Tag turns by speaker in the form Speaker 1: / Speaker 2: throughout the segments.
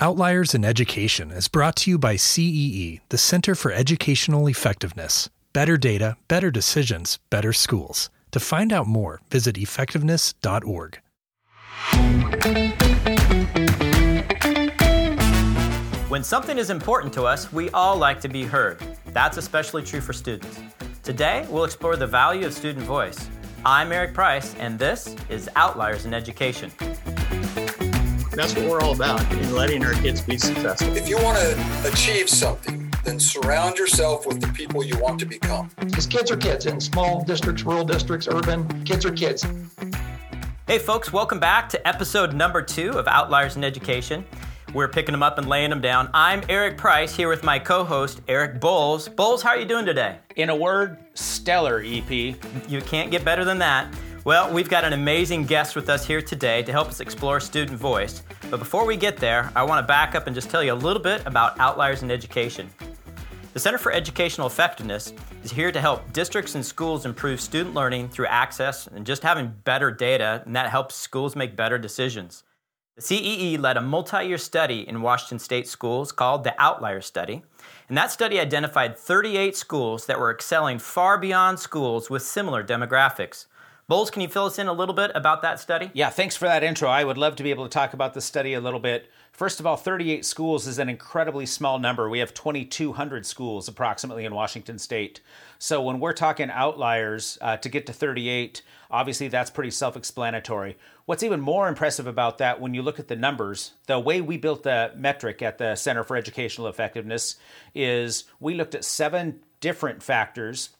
Speaker 1: Outliers in Education is brought to you by CEE, the Center for Educational Effectiveness. Better data, better decisions, better schools. To find out more, visit effectiveness.org.
Speaker 2: When something is important to us, we all like to be heard. That's especially true for students. Today, we'll explore the value of student voice. I'm Eric Price, and this is Outliers in Education.
Speaker 3: That's what we're all about, in letting our kids be successful.
Speaker 4: If you want to achieve something, then surround yourself with the people you want to become.
Speaker 5: Because kids are kids in small districts, rural districts, urban, kids are kids.
Speaker 2: Hey, folks, welcome back to episode number two of Outliers in Education. We're picking them up and laying them down. I'm Eric Price here with my co host, Eric Bowles. Bowles, how are you doing today?
Speaker 6: In a word, stellar, EP.
Speaker 2: You can't get better than that. Well, we've got an amazing guest with us here today to help us explore student voice. But before we get there, I want to back up and just tell you a little bit about Outliers in Education. The Center for Educational Effectiveness is here to help districts and schools improve student learning through access and just having better data, and that helps schools make better decisions. The CEE led a multi year study in Washington State schools called the Outlier Study, and that study identified 38 schools that were excelling far beyond schools with similar demographics. Bowles, can you fill us in a little bit about that study?
Speaker 6: Yeah, thanks for that intro. I would love to be able to talk about the study a little bit. First of all, 38 schools is an incredibly small number. We have 2,200 schools approximately in Washington state. So when we're talking outliers uh, to get to 38, obviously that's pretty self explanatory. What's even more impressive about that, when you look at the numbers, the way we built the metric at the Center for Educational Effectiveness is we looked at seven different factors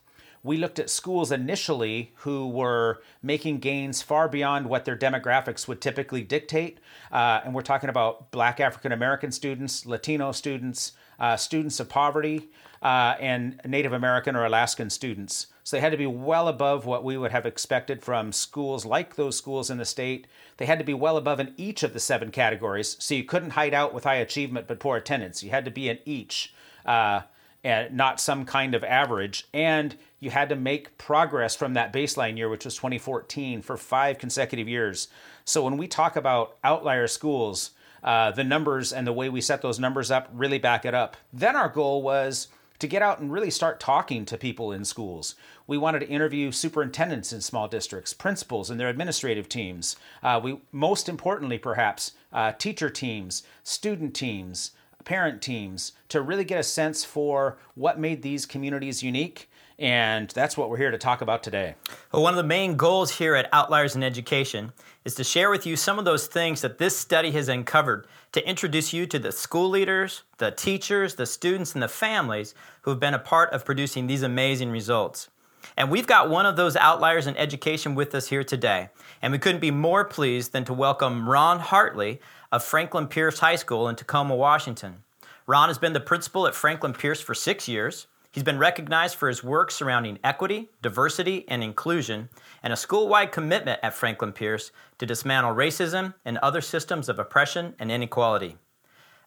Speaker 6: we looked at schools initially who were making gains far beyond what their demographics would typically dictate. Uh, and we're talking about Black African American students, Latino students, uh, students of poverty, uh, and Native American or Alaskan students. So they had to be well above what we would have expected from schools like those schools in the state. They had to be well above in each of the seven categories. So you couldn't hide out with high achievement but poor attendance. You had to be in each. Uh, and not some kind of average. And you had to make progress from that baseline year, which was 2014, for five consecutive years. So when we talk about outlier schools, uh, the numbers and the way we set those numbers up really back it up. Then our goal was to get out and really start talking to people in schools. We wanted to interview superintendents in small districts, principals and their administrative teams. Uh, we most importantly, perhaps, uh, teacher teams, student teams, parent teams to really get a sense for what made these communities unique. And that's what we're here to talk about today.
Speaker 2: Well, one of the main goals here at Outliers in Education is to share with you some of those things that this study has uncovered to introduce you to the school leaders, the teachers, the students, and the families who have been a part of producing these amazing results. And we've got one of those outliers in education with us here today. And we couldn't be more pleased than to welcome Ron Hartley of Franklin Pierce High School in Tacoma, Washington. Ron has been the principal at Franklin Pierce for six years. He's been recognized for his work surrounding equity, diversity, and inclusion, and a school wide commitment at Franklin Pierce to dismantle racism and other systems of oppression and inequality.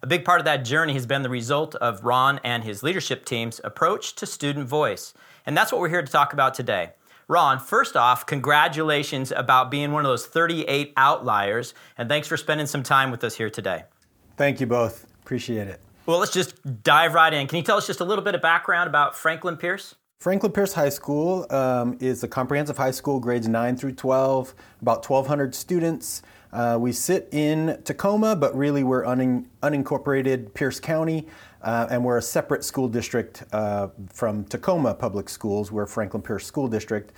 Speaker 2: A big part of that journey has been the result of Ron and his leadership team's approach to student voice. And that's what we're here to talk about today. Ron, first off, congratulations about being one of those 38 outliers, and thanks for spending some time with us here today.
Speaker 7: Thank you both. Appreciate it.
Speaker 2: Well, let's just dive right in. Can you tell us just a little bit of background about Franklin Pierce?
Speaker 7: Franklin Pierce High School um, is a comprehensive high school, grades 9 through 12, about 1,200 students. Uh, we sit in Tacoma, but really we're un- unincorporated Pierce County, uh, and we're a separate school district uh, from Tacoma Public Schools. We're Franklin Pierce School District.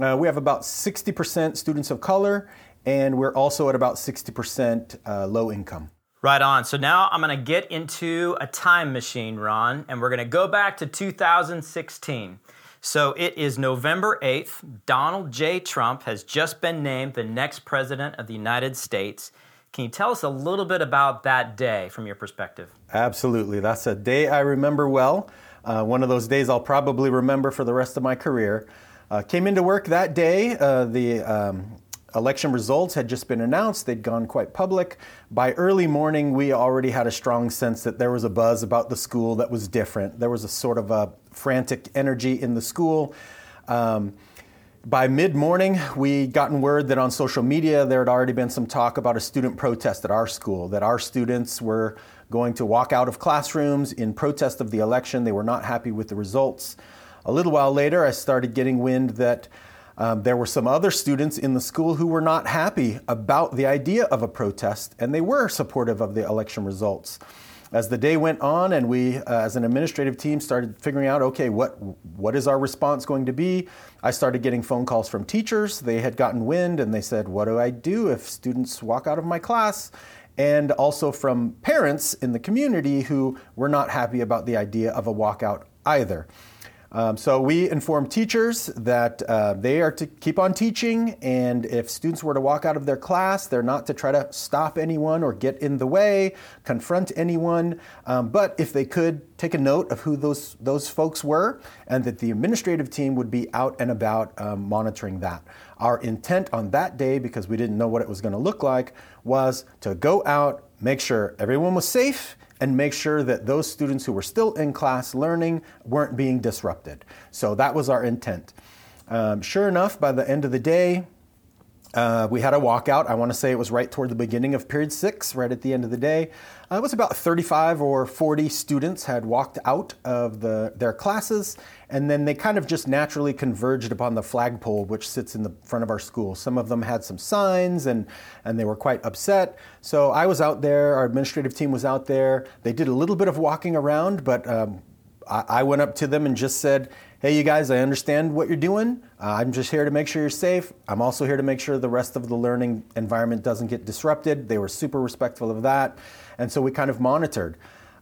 Speaker 7: Uh, we have about 60% students of color, and we're also at about 60% uh, low income.
Speaker 2: Right on. So now I'm going to get into a time machine, Ron, and we're going to go back to 2016. So it is November 8th. Donald J. Trump has just been named the next president of the United States. Can you tell us a little bit about that day from your perspective?
Speaker 7: Absolutely. That's a day I remember well. Uh, one of those days I'll probably remember for the rest of my career. Uh, came into work that day. Uh, the um, election results had just been announced, they'd gone quite public. By early morning, we already had a strong sense that there was a buzz about the school that was different. There was a sort of a frantic energy in the school. Um, by mid morning, we gotten word that on social media there had already been some talk about a student protest at our school, that our students were going to walk out of classrooms in protest of the election. They were not happy with the results. A little while later, I started getting wind that um, there were some other students in the school who were not happy about the idea of a protest, and they were supportive of the election results. As the day went on, and we, uh, as an administrative team, started figuring out, okay, what what is our response going to be? I started getting phone calls from teachers. They had gotten wind, and they said, "What do I do if students walk out of my class?" And also from parents in the community who were not happy about the idea of a walkout either. Um, so we inform teachers that uh, they are to keep on teaching, and if students were to walk out of their class, they're not to try to stop anyone or get in the way, confront anyone. Um, but if they could, take a note of who those those folks were, and that the administrative team would be out and about um, monitoring that. Our intent on that day, because we didn't know what it was going to look like, was to go out, make sure everyone was safe and make sure that those students who were still in class learning weren't being disrupted. So that was our intent. Um, sure enough, by the end of the day, uh, we had a walkout. I want to say it was right toward the beginning of period six, right at the end of the day. Uh, it was about 35 or 40 students had walked out of the, their classes, and then they kind of just naturally converged upon the flagpole, which sits in the front of our school. Some of them had some signs, and, and they were quite upset. So I was out there, our administrative team was out there. They did a little bit of walking around, but um, I, I went up to them and just said, hey, you guys, I understand what you're doing. Uh, I'm just here to make sure you're safe. I'm also here to make sure the rest of the learning environment doesn't get disrupted. They were super respectful of that. And so we kind of monitored.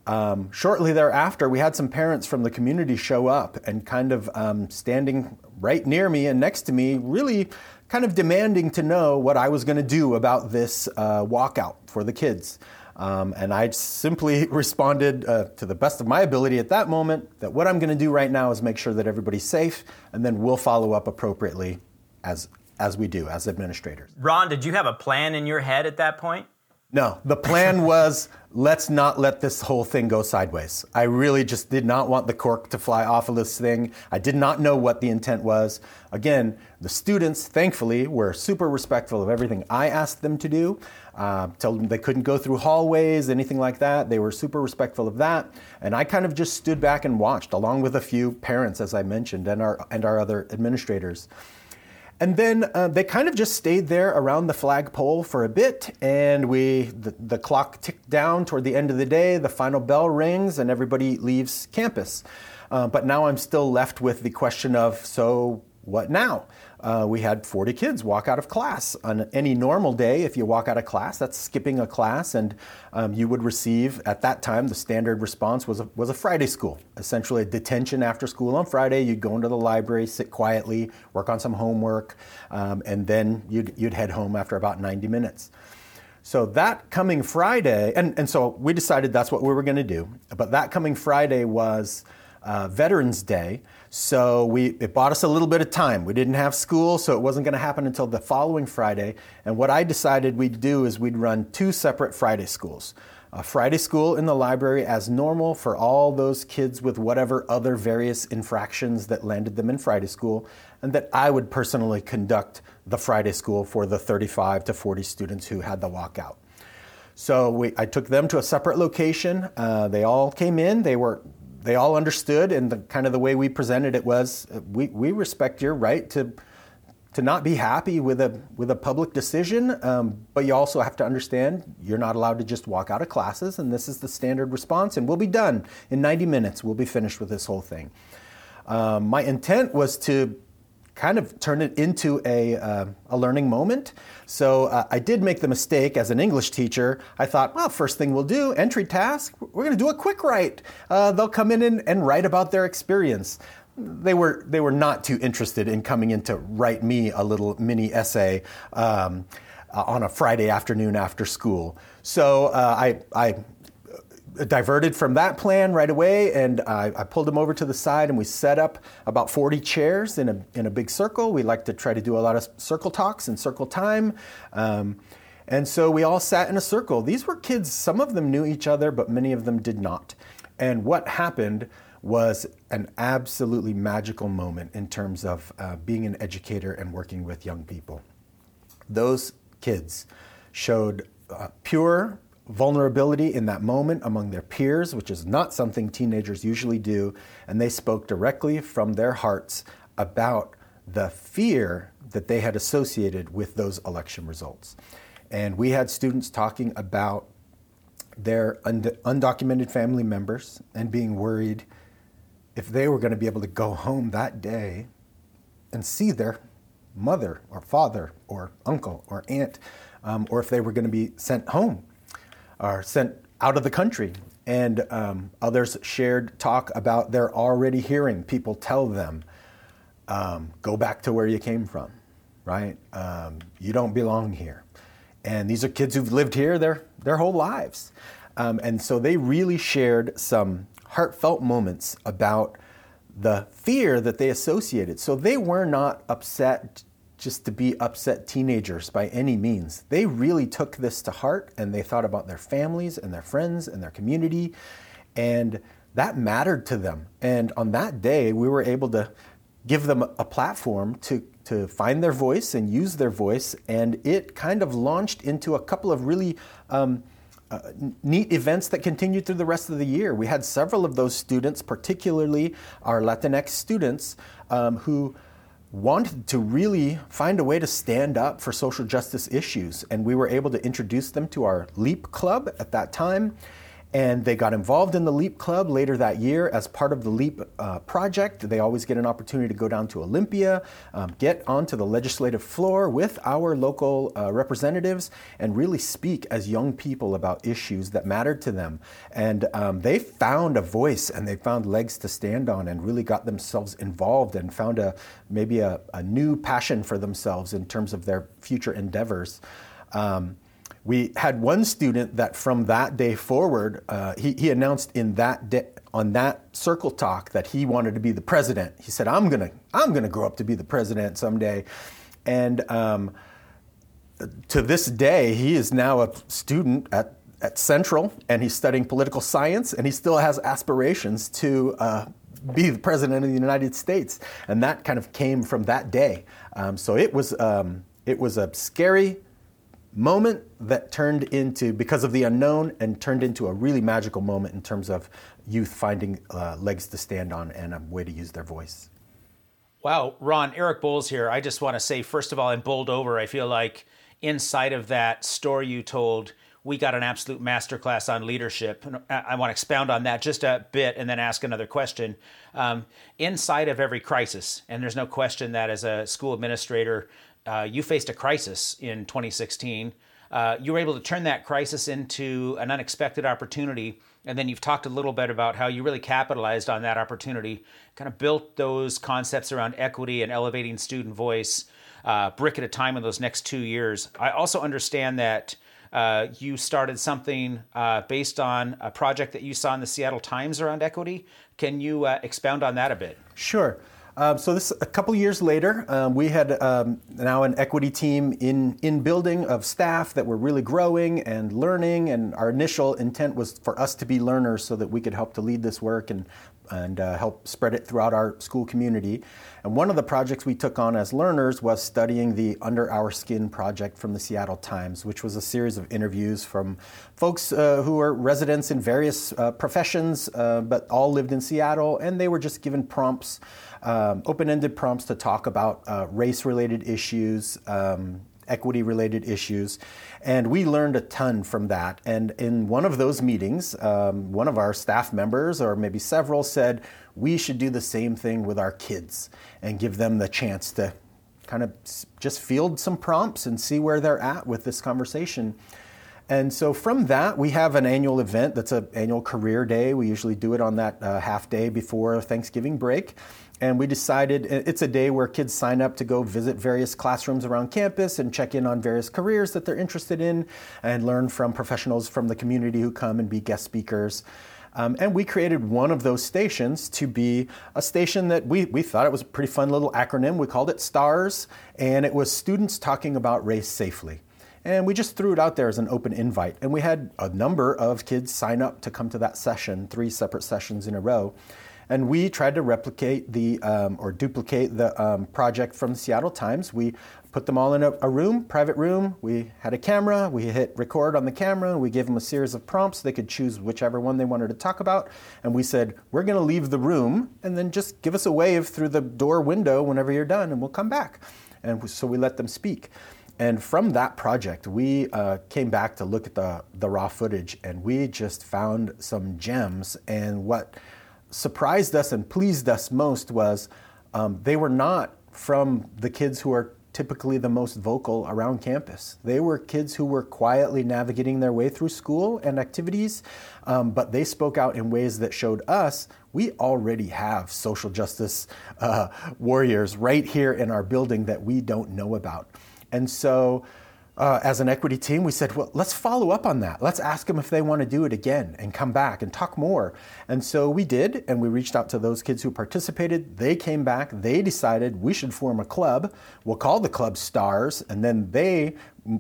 Speaker 7: Um, shortly thereafter, we had some parents from the community show up and kind of um, standing right near me and next to me, really kind of demanding to know what I was going to do about this uh, walkout for the kids. Um, and I simply responded uh, to the best of my ability at that moment that what I'm going to do right now is make sure that everybody's safe, and then we'll follow up appropriately as as we do as administrators.
Speaker 2: Ron, did you have a plan in your head at that point?
Speaker 7: No, the plan was let's not let this whole thing go sideways. I really just did not want the cork to fly off of this thing. I did not know what the intent was. Again, the students, thankfully, were super respectful of everything I asked them to do. Uh, told them they couldn't go through hallways, anything like that. They were super respectful of that. And I kind of just stood back and watched, along with a few parents, as I mentioned, and our, and our other administrators. And then uh, they kind of just stayed there around the flagpole for a bit, and we the, the, clock ticked down toward the end of the day. The final bell rings, and everybody leaves campus. Uh, but now I'm still left with the question of so what now? Uh, we had 40 kids walk out of class. On any normal day, if you walk out of class, that's skipping a class, and um, you would receive, at that time, the standard response was a, was a Friday school, essentially a detention after school on Friday. You'd go into the library, sit quietly, work on some homework, um, and then you'd, you'd head home after about 90 minutes. So that coming Friday, and, and so we decided that's what we were going to do, but that coming Friday was uh, Veterans Day. So we, it bought us a little bit of time. We didn't have school, so it wasn't going to happen until the following Friday. And what I decided we'd do is we'd run two separate Friday schools. A Friday school in the library as normal for all those kids with whatever other various infractions that landed them in Friday school, and that I would personally conduct the Friday school for the 35 to 40 students who had the walkout. So we, I took them to a separate location. Uh, they all came in. They were they all understood, and the kind of the way we presented it was, uh, we, we respect your right to to not be happy with a with a public decision, um, but you also have to understand you're not allowed to just walk out of classes, and this is the standard response, and we'll be done in 90 minutes. We'll be finished with this whole thing. Um, my intent was to kind of turn it into a, uh, a learning moment. So uh, I did make the mistake as an English teacher. I thought, well, first thing we'll do, entry task, we're going to do a quick write. Uh, they'll come in and, and write about their experience. They were, they were not too interested in coming in to write me a little mini essay um, uh, on a Friday afternoon after school. So uh, I, I diverted from that plan right away, and I, I, pulled them over to the side, and we set up about 40 chairs in a, in a big circle. We like to try to do a lot of circle talks and circle time. Um, and so we all sat in a circle. These were kids, some of them knew each other, but many of them did not. And what happened was an absolutely magical moment in terms of uh, being an educator and working with young people. Those kids showed uh, pure vulnerability in that moment among their peers, which is not something teenagers usually do, and they spoke directly from their hearts about the fear that they had associated with those election results. And we had students talking about their undocumented family members and being worried if they were going to be able to go home that day and see their mother or father or uncle or aunt, um, or if they were going to be sent home or sent out of the country. And um, others shared talk about they're already hearing people tell them, um, go back to where you came from, right? Um, you don't belong here. And these are kids who've lived here their, their whole lives. Um, and so they really shared some heartfelt moments about the fear that they associated. So they were not upset just to be upset teenagers by any means. They really took this to heart and they thought about their families and their friends and their community. And that mattered to them. And on that day, we were able to give them a platform to, to find their voice and use their voice. And it kind of launched into a couple of really um, uh, neat events that continued through the rest of the year. We had several of those students, particularly our Latinx students, um, who wanted to really find a way to stand up for social justice issues. And we were able to introduce them to our LEAP Club at that time and they got involved in the LEAP Club later that year as part of the LEAP uh, project. They always get an opportunity to go down to Olympia, um, get onto the legislative floor with our local uh, representatives, and really speak as young people about issues that mattered to them. And um, they found a voice and they found legs to stand on and really got themselves involved and found a maybe a, a new passion for themselves in terms of their future endeavors. Um, we had one student that from that day forward, uh, he, he announced in that on that circle talk that he wanted to be the president. He said, "I'm gonna, I'm gonna grow up to be the president someday," and um, to this day, he is now a student at at Central, and he's studying political science, and he still has aspirations to. Uh, be the president of the United States, and that kind of came from that day. Um, so it was um, it was a scary moment that turned into, because of the unknown, and turned into a really magical moment in terms of youth finding uh, legs to stand on and a way to use their voice.
Speaker 6: Wow, Ron, Eric Bowles here. I just want to say, first of all, in Bowled Over, I feel like inside of that story you told, we got an absolute masterclass on leadership. And I want to expound on that just a bit and then ask another question. Um, inside of every crisis, and there's no question that as a school administrator, uh, you faced a crisis in 2016. Uh, you were able to turn that crisis into an unexpected opportunity. And then you've talked a little bit about how you really capitalized on that opportunity, kind of built those concepts around equity and elevating student voice, uh, brick at a time in those next two years. I also understand that uh, you started something uh, based on a project that you saw in the Seattle Times around equity. Can you uh, expound on that a bit?
Speaker 7: Sure. Um, so this a couple years later, um, we had um, now an equity team in in building of staff that were really growing and learning. And our initial intent was for us to be learners, so that we could help to lead this work and and uh, help spread it throughout our school community. And one of the projects we took on as learners was studying the Under Our Skin project from the Seattle Times, which was a series of interviews from folks uh, who are residents in various uh, professions, uh, but all lived in Seattle, and they were just given prompts um, open-ended prompts to talk about uh, race-related issues, um, equity-related issues, and we learned a ton from that. And in one of those meetings, um, one of our staff members, or maybe several, said we should do the same thing with our kids and give them the chance to kind of just field some prompts and see where they're at with this conversation. And so from that, we have an annual event that's an annual career day. We usually do it on that uh, half day before Thanksgiving break and we decided it's a day where kids sign up to go visit various classrooms around campus and check in on various careers that they're interested in and learn from professionals from the community who come and be guest speakers. Um, and we created one of those stations to be a station that we, we thought it was a pretty fun little acronym. We called it STARS, and it was students talking about race safely. And we just threw it out there as an open invite. And we had a number of kids sign up to come to that session, three separate sessions in a row. And we tried to replicate the um, or duplicate the um, project from the Seattle Times. We put them all in a, a, room, private room. We had a camera. We hit record on the camera. We gave them a series of prompts. They could choose whichever one they wanted to talk about. And we said, we're going to leave the room and then just give us a wave through the door window whenever you're done and we'll come back. And so we let them speak. And from that project, we uh, came back to look at the, the raw footage and we just found some gems. And what surprised us and pleased us most was um, they were not from the kids who are typically the most vocal around campus. They were kids who were quietly navigating their way through school and activities, um, but they spoke out in ways that showed us we already have social justice uh, warriors right here in our building that we don't know about. And so, uh, as an equity team, we said, well, let's follow up on that. Let's ask them if they want to do it again and come back and talk more. And so we did, and we reached out to those kids who participated. They came back. They decided we should form a club. We'll call the club STARS, and then they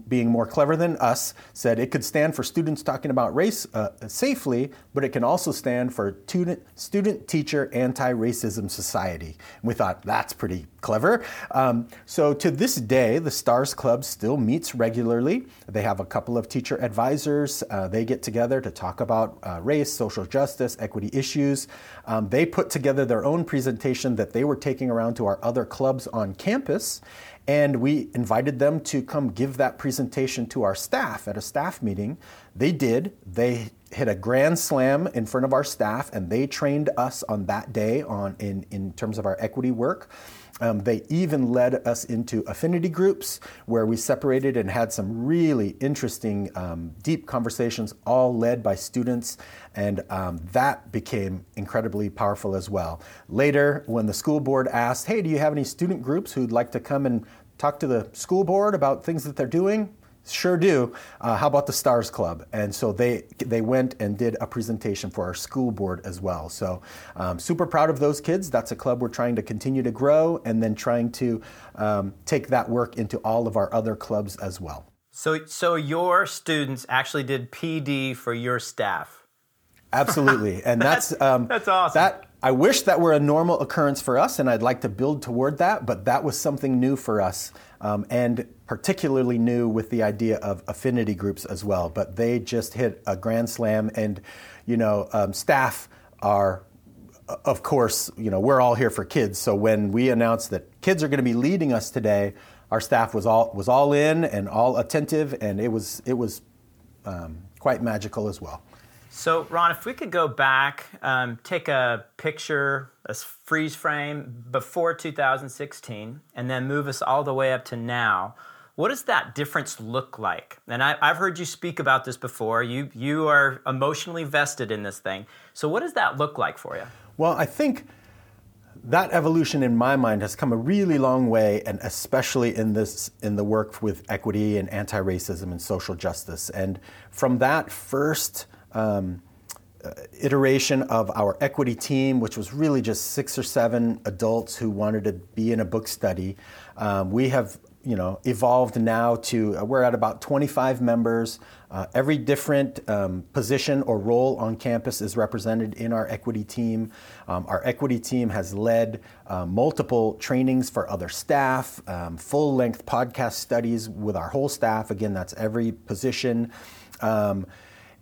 Speaker 7: being more clever than us, said it could stand for students talking about race uh, safely, but it can also stand for student, teacher anti racism society. And we thought that's pretty clever. Um, so to this day, the STARS Club still meets regularly. They have a couple of teacher advisors. Uh, they get together to talk about uh, race, social justice, equity issues. Um, they put together their own presentation that they were taking around to our other clubs on campus. And we invited them to come give that presentation to our staff at a staff meeting. They did. They hit a grand slam in front of our staff, and they trained us on that day on in, in terms of our equity work. Um, they even led us into affinity groups where we separated and had some really interesting, um, deep conversations, all led by students, and um, that became incredibly powerful as well. Later, when the school board asked, Hey, do you have any student groups who'd like to come and talk to the school board about things that they're doing? Sure do. Uh, how about the Stars Club? And so they they went and did a presentation for our school board as well. So um, super proud of those kids. That's a club we're trying to continue to grow, and then trying to um, take that work into all of our other clubs as well.
Speaker 2: So so your students actually did PD for your staff.
Speaker 7: Absolutely, and that's
Speaker 2: um, that's awesome.
Speaker 7: That I wish that were a normal occurrence for us, and I'd like to build toward that. But that was something new for us, um, and particularly new with the idea of affinity groups as well. But they just hit a grand slam, and you know, um, staff are, of course, you know, we're all here for kids. So when we announced that kids are going to be leading us today, our staff was all was all in and all attentive, and it was it was um, quite magical as well.
Speaker 2: So, Ron, if we could go back, um, take a picture, a freeze frame before 2016, and then move us all the way up to now. What does that difference look like? And I, have heard you speak about this before. You you are emotionally vested in this thing. So, what does that look like for you?
Speaker 7: Well, I think that evolution in my mind has come a really long way and especially in this in the work with equity and anti-racism and social justice and from that first um, uh, iteration of our equity team, which was really just six or seven adults who wanted to be in a book study. Um, we have you know evolved now to uh, we're at about 25 members. Uh, every different um, position or role on campus is represented in our equity team. Um, our equity team has led uh, multiple trainings for other staff um, full length podcast studies with our whole staff. Again that's every position. Um,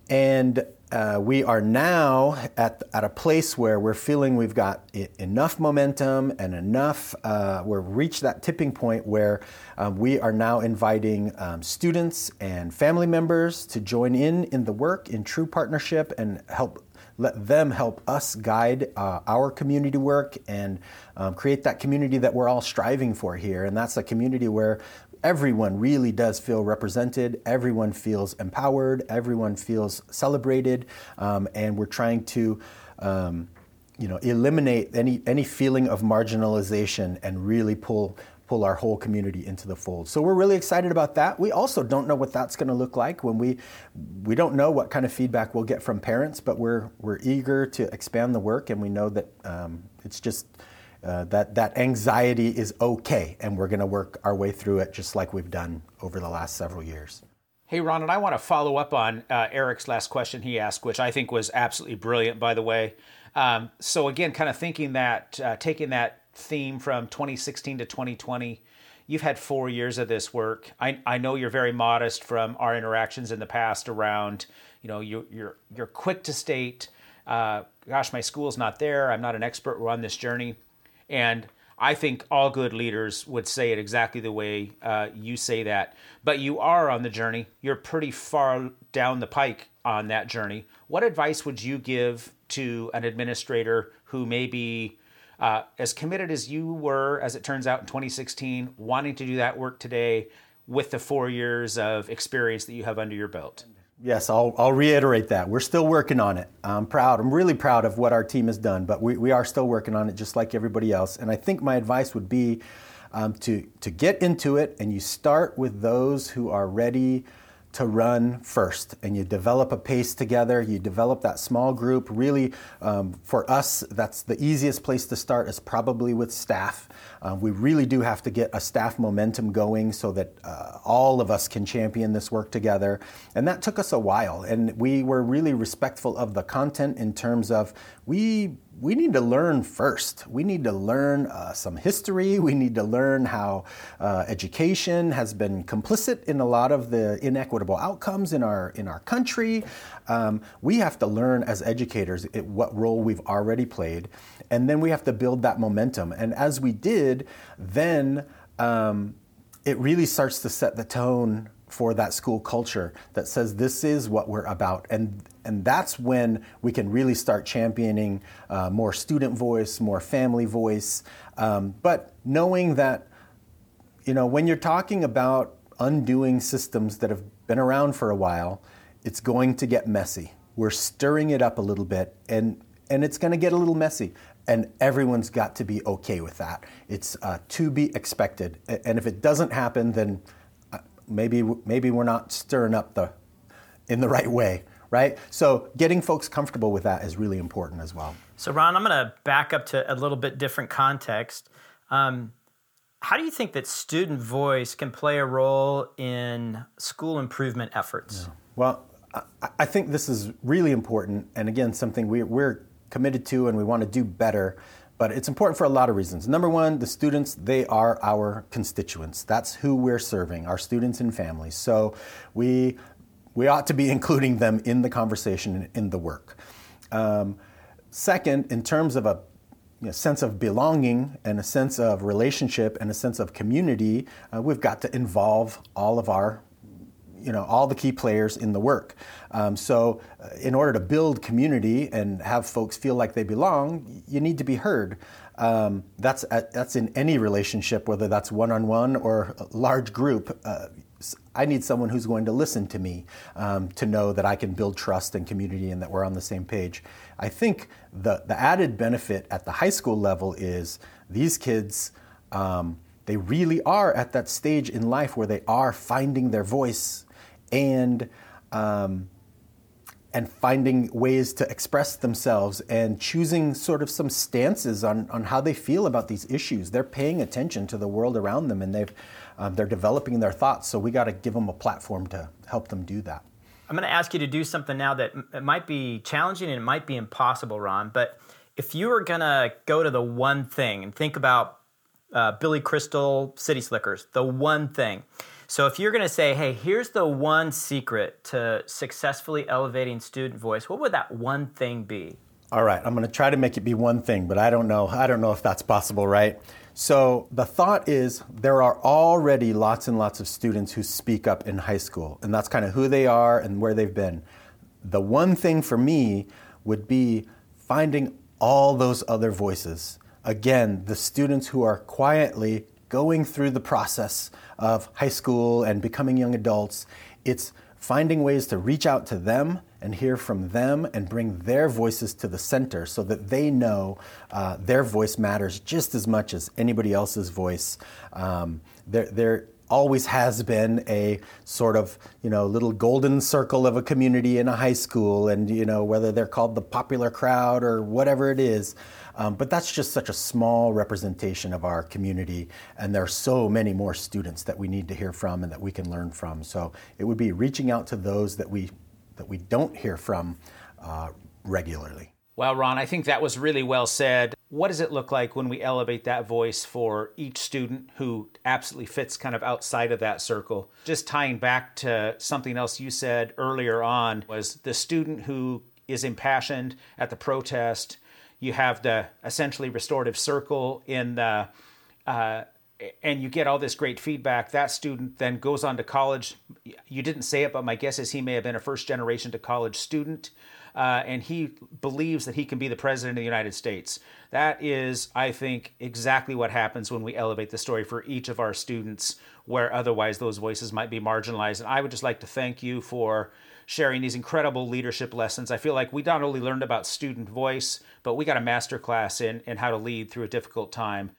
Speaker 7: and uh, we are now at, at a place where we're feeling we've got I- enough momentum and enough, uh, we've reached that tipping point where um, we are now inviting um, students and family members to join in in the work in true partnership and help let them help us guide uh, our community work and um, create that community that we're all striving for here. And that's a community where everyone really does feel represented, everyone feels empowered, everyone feels celebrated, um, and we're trying to. Um, you know, eliminate any any feeling of marginalization and really pull pull our whole community into the fold. So we're really excited about that. We also don't know what that's going to look like when we we don't know what kind of feedback we'll get from parents, but we're we're eager to expand the work, and we know that um, it's just uh, that that anxiety is okay, and we're going to work our way through it just like we've done over the last several years.
Speaker 6: Hey, Ron, and I want to follow up on uh, Eric's last question he asked, which I think was absolutely brilliant, by the way. Um, so, again, kind of thinking that, uh, taking that theme from 2016 to 2020, you've had four years of this work. I, I know you're very modest from our interactions in the past around, you know, you, you're, you're quick to state, uh, gosh, my school's not there. I'm not an expert. We're on this journey. And I think all good leaders would say it exactly the way uh, you say that. But you are on the journey. You're pretty far down the pike on that journey. What advice would you give to an administrator who may be uh, as committed as you were, as it turns out in 2016, wanting to do that work today with the four years of experience that you have under your belt?
Speaker 7: Yes, I'll, I'll reiterate that. We're still working on it. I'm proud. I'm really proud of what our team has done, but we, we are still working on it just like everybody else. And I think my advice would be um, to, to get into it and you start with those who are ready to run first. And you develop a pace together. You develop that small group. Really um, for us that's the easiest place to start is probably with staff. Uh, we really do have to get a staff momentum going so that uh, all of us can champion this work together. And that took us a while. And we were really respectful of the content in terms of we we need to learn first. We need to learn uh, some history. We need to learn how uh, education has been complicit in a lot of the inequitable outcomes in our in our country. Um, we have to learn as educators it, what role we've already played, and then we have to build that momentum. And as we did, then um, it really starts to set the tone for that school culture that says this is what we're about. And and that's when we can really start championing uh, more student voice more family voice. Um, but knowing that you know when you're talking about undoing systems that have been around for a while it's going to get messy. We're stirring it up a little bit and and it's going to get a little messy and everyone's got to be okay with that. It's uh, to be expected. And if it doesn't happen then maybe maybe we're not stirring up the in the right way, right? So getting folks comfortable with that is really important as well.
Speaker 2: So Ron, I'm going to back up to a little bit different context. Um, how do you think that student voice can play a role in school improvement efforts?
Speaker 7: Yeah. Well, I, I, think this is really important, and again, something we, we're committed to, and we want to do better. But it's important for a lot of reasons. Number one, the students, they are our constituents. That's who we're serving, our students and families. So we, we ought to be including them in the conversation, in the work. Um, second, in terms of a you know, sense of belonging and a sense of relationship and a sense of community, uh, we've got to involve all of our you know all the key players in the work. Um, so, uh, in order to build community and have folks feel like they belong, you need to be heard. Um, that's uh, that's in any relationship, whether that's one-on-one or a large group. Uh, I need someone who's going to listen to me um, to know that I can build trust and community and that we're on the same page. I think the the added benefit at the high school level is these kids. Um, they really are at that stage in life where they are finding their voice and um, and finding ways to express themselves and choosing sort of some stances on, on how they feel about these issues. They're paying attention to the world around them and they've, um, they're developing their thoughts. So we got to give them a platform to help them do that.
Speaker 2: I'm going to ask you to do something now that it might be challenging and it might be impossible, Ron. But if you were going to go to the one thing and think about uh, Billy Crystal City Slickers, the one thing so if you're going to say, hey, here's the one secret to successfully elevating student voice, what would that one thing be?
Speaker 7: All right, I'm going to try to make it be one thing, but I don't know. I don't know if that's possible, right? So the thought is there are already lots and lots of students who speak up in high school, and that's kind of who they are and where they've been. The one thing for me would be finding all those other voices. Again, the students who are quietly going through the process of high school and becoming young adults. It's finding ways to reach out to them and hear from them and bring their voices to the center so that they know uh, their voice matters just as much as anybody else's voice. Um, they're, they're, always has been a sort of you know little golden circle of a community in a high school, and you know whether they're called the popular crowd or whatever it is. Um, but that's just such a small representation of our community, and there are so many more students that we need to hear from and that we can learn from. So it would be reaching out to those that we that we don't hear from uh, regularly.
Speaker 6: Well, Ron, I think that was really well said. What does it look like when we elevate that voice for each student who absolutely fits kind of outside of that circle? Just tying back to something else you said earlier on was the student who is impassioned at the protest. You have the essentially restorative circle in the uh, and you get all this great feedback. That student then goes on to college. You didn't say it, but my guess is he may have been a first generation to college student uh, and he believes that he can be the president of the United States. That is, I think, exactly what happens when we elevate the story for each of our students, where otherwise those voices might be marginalized. And I would just like to thank you for sharing these incredible leadership lessons. I feel like we not only learned about student voice, but we got a master class in, in how to lead through a difficult time.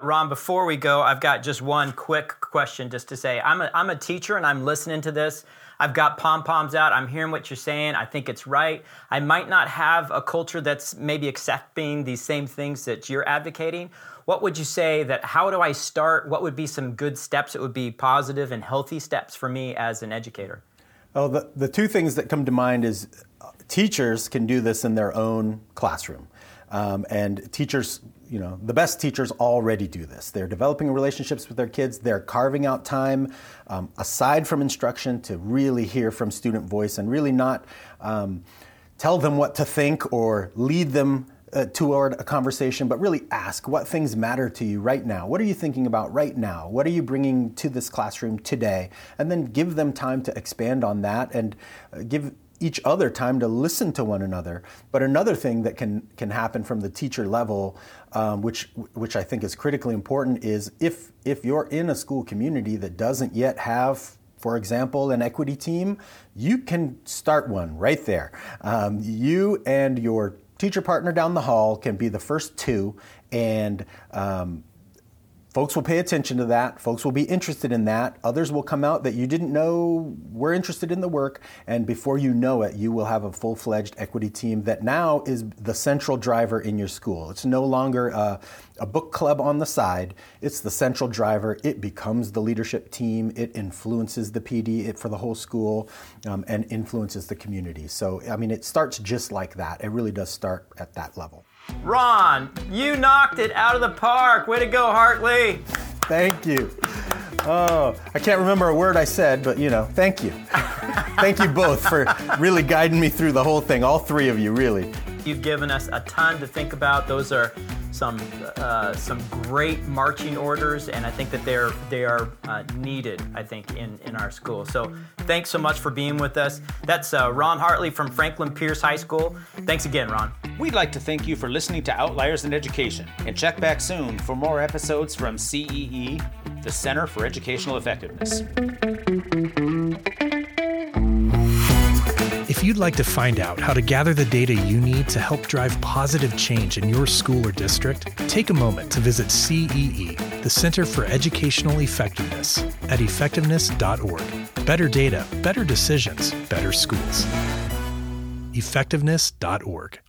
Speaker 2: Ron, before we go, I've got just one quick question just to say. I'm a, I'm a teacher and I'm listening to this. I've got pom poms out. I'm hearing what you're saying. I think it's right. I might not have a culture that's maybe accepting these same things that you're advocating. What would you say that how do I start? What would be some good steps that would be positive and healthy steps for me as an educator?
Speaker 7: Oh, the, the two things that come to mind is uh, teachers can do this in their own classroom. Um, and teachers, you know, the best teachers already do this. They're developing relationships with their kids. They're carving out time um, aside from instruction to really hear from student voice and really not um, tell them what to think or lead them uh, toward a conversation, but really ask what things matter to you right now. What are you thinking about right now? What are you bringing to this classroom today? And then give them time to expand on that and uh, give each other time to listen to one another. But another thing that can can happen from the teacher level, um, which which I think is critically important, is if if you're in a school community that doesn't yet have for example, an equity team, you can start one right there. Um, you and your teacher partner down the hall can be the first two, and um, folks will pay attention to that. Folks will be interested in that. Others will come out that you didn't know were interested in the work. And before you know it, you will have a full fledged equity team that now is the central driver in your school. It's no longer a, a, book club on the side, it's the central driver. It becomes the leadership team, it influences the PD for the whole school um, and influences the community. So, I mean, it starts just like that. It really does start at that level.
Speaker 2: Ron, you knocked it out of the park. Way to go, Hartley.
Speaker 7: Thank you. Oh, I can't remember a word I said, but you know, thank you. thank you both for really guiding me through the whole thing, all three of you, really.
Speaker 2: You've given us a ton to think about. Those are some uh, some great marching orders, and I think that they're they are uh, needed. I think in in our school. So thanks so much for being with us. That's uh, Ron Hartley from Franklin Pierce High School. Thanks again, Ron.
Speaker 6: We'd like to thank you for listening to Outliers in Education, and check back soon for more episodes from CEE, the Center for Educational Effectiveness.
Speaker 1: You'd like to find out how to gather the data you need to help drive positive change in your school or district, take a moment to visit CEE, the Center for Educational Effectiveness, at effectiveness.org. Better data, better decisions, better schools. Effectiveness.org.